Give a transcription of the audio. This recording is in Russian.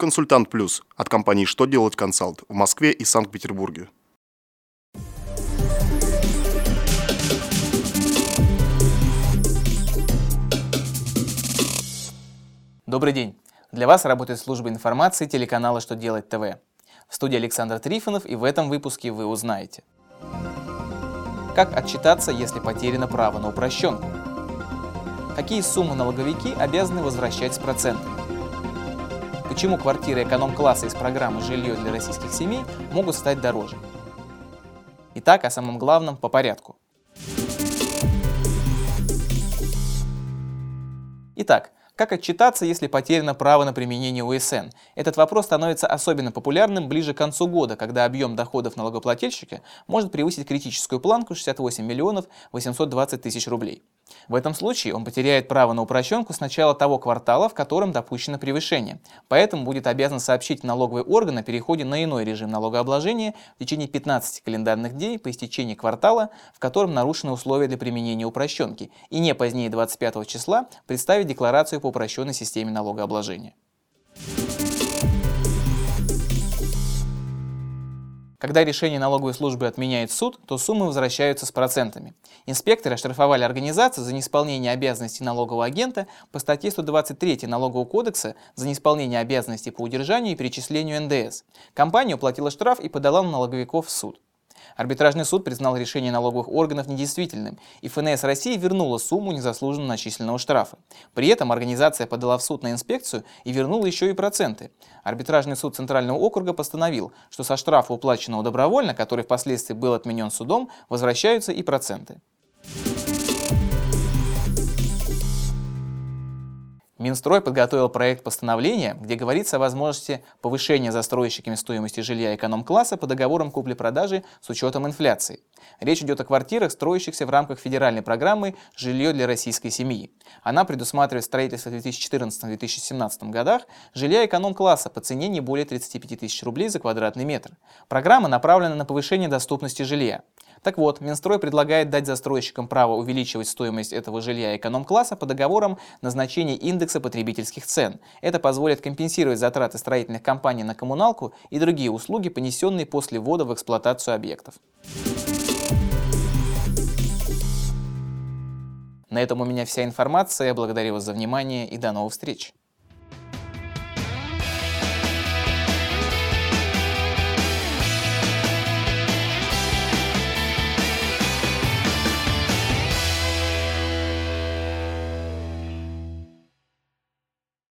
Консультант Плюс от компании «Что делать консалт» в Москве и Санкт-Петербурге. Добрый день! Для вас работает служба информации телеканала «Что делать ТВ». В студии Александр Трифонов и в этом выпуске вы узнаете. Как отчитаться, если потеряно право на упрощенку? Какие суммы налоговики обязаны возвращать с процентами? Почему квартиры эконом-класса из программы «Жилье для российских семей» могут стать дороже? Итак, о самом главном по порядку. Итак, как отчитаться, если потеряно право на применение УСН? Этот вопрос становится особенно популярным ближе к концу года, когда объем доходов налогоплательщика может превысить критическую планку 68 миллионов 820 тысяч рублей. В этом случае он потеряет право на упрощенку с начала того квартала, в котором допущено превышение. Поэтому будет обязан сообщить налоговый орган о переходе на иной режим налогообложения в течение 15 календарных дней по истечении квартала, в котором нарушены условия для применения упрощенки, и не позднее 25 числа представить декларацию по упрощенной системе налогообложения. Когда решение налоговой службы отменяет суд, то суммы возвращаются с процентами. Инспекторы оштрафовали организацию за неисполнение обязанностей налогового агента по статье 123 Налогового кодекса за неисполнение обязанностей по удержанию и перечислению НДС. Компания уплатила штраф и подала на налоговиков в суд. Арбитражный суд признал решение налоговых органов недействительным, и ФНС России вернула сумму незаслуженно начисленного штрафа. При этом организация подала в суд на инспекцию и вернула еще и проценты. Арбитражный суд Центрального округа постановил, что со штрафа, уплаченного добровольно, который впоследствии был отменен судом, возвращаются и проценты. Минстрой подготовил проект постановления, где говорится о возможности повышения застройщиками стоимости жилья эконом-класса по договорам купли-продажи с учетом инфляции. Речь идет о квартирах, строящихся в рамках федеральной программы «Жилье для российской семьи». Она предусматривает строительство в 2014-2017 годах жилья эконом-класса по цене не более 35 тысяч рублей за квадратный метр. Программа направлена на повышение доступности жилья. Так вот, Минстрой предлагает дать застройщикам право увеличивать стоимость этого жилья эконом-класса по договорам назначения индекса потребительских цен. Это позволит компенсировать затраты строительных компаний на коммуналку и другие услуги, понесенные после ввода в эксплуатацию объектов. На этом у меня вся информация. Благодарю вас за внимание и до новых встреч.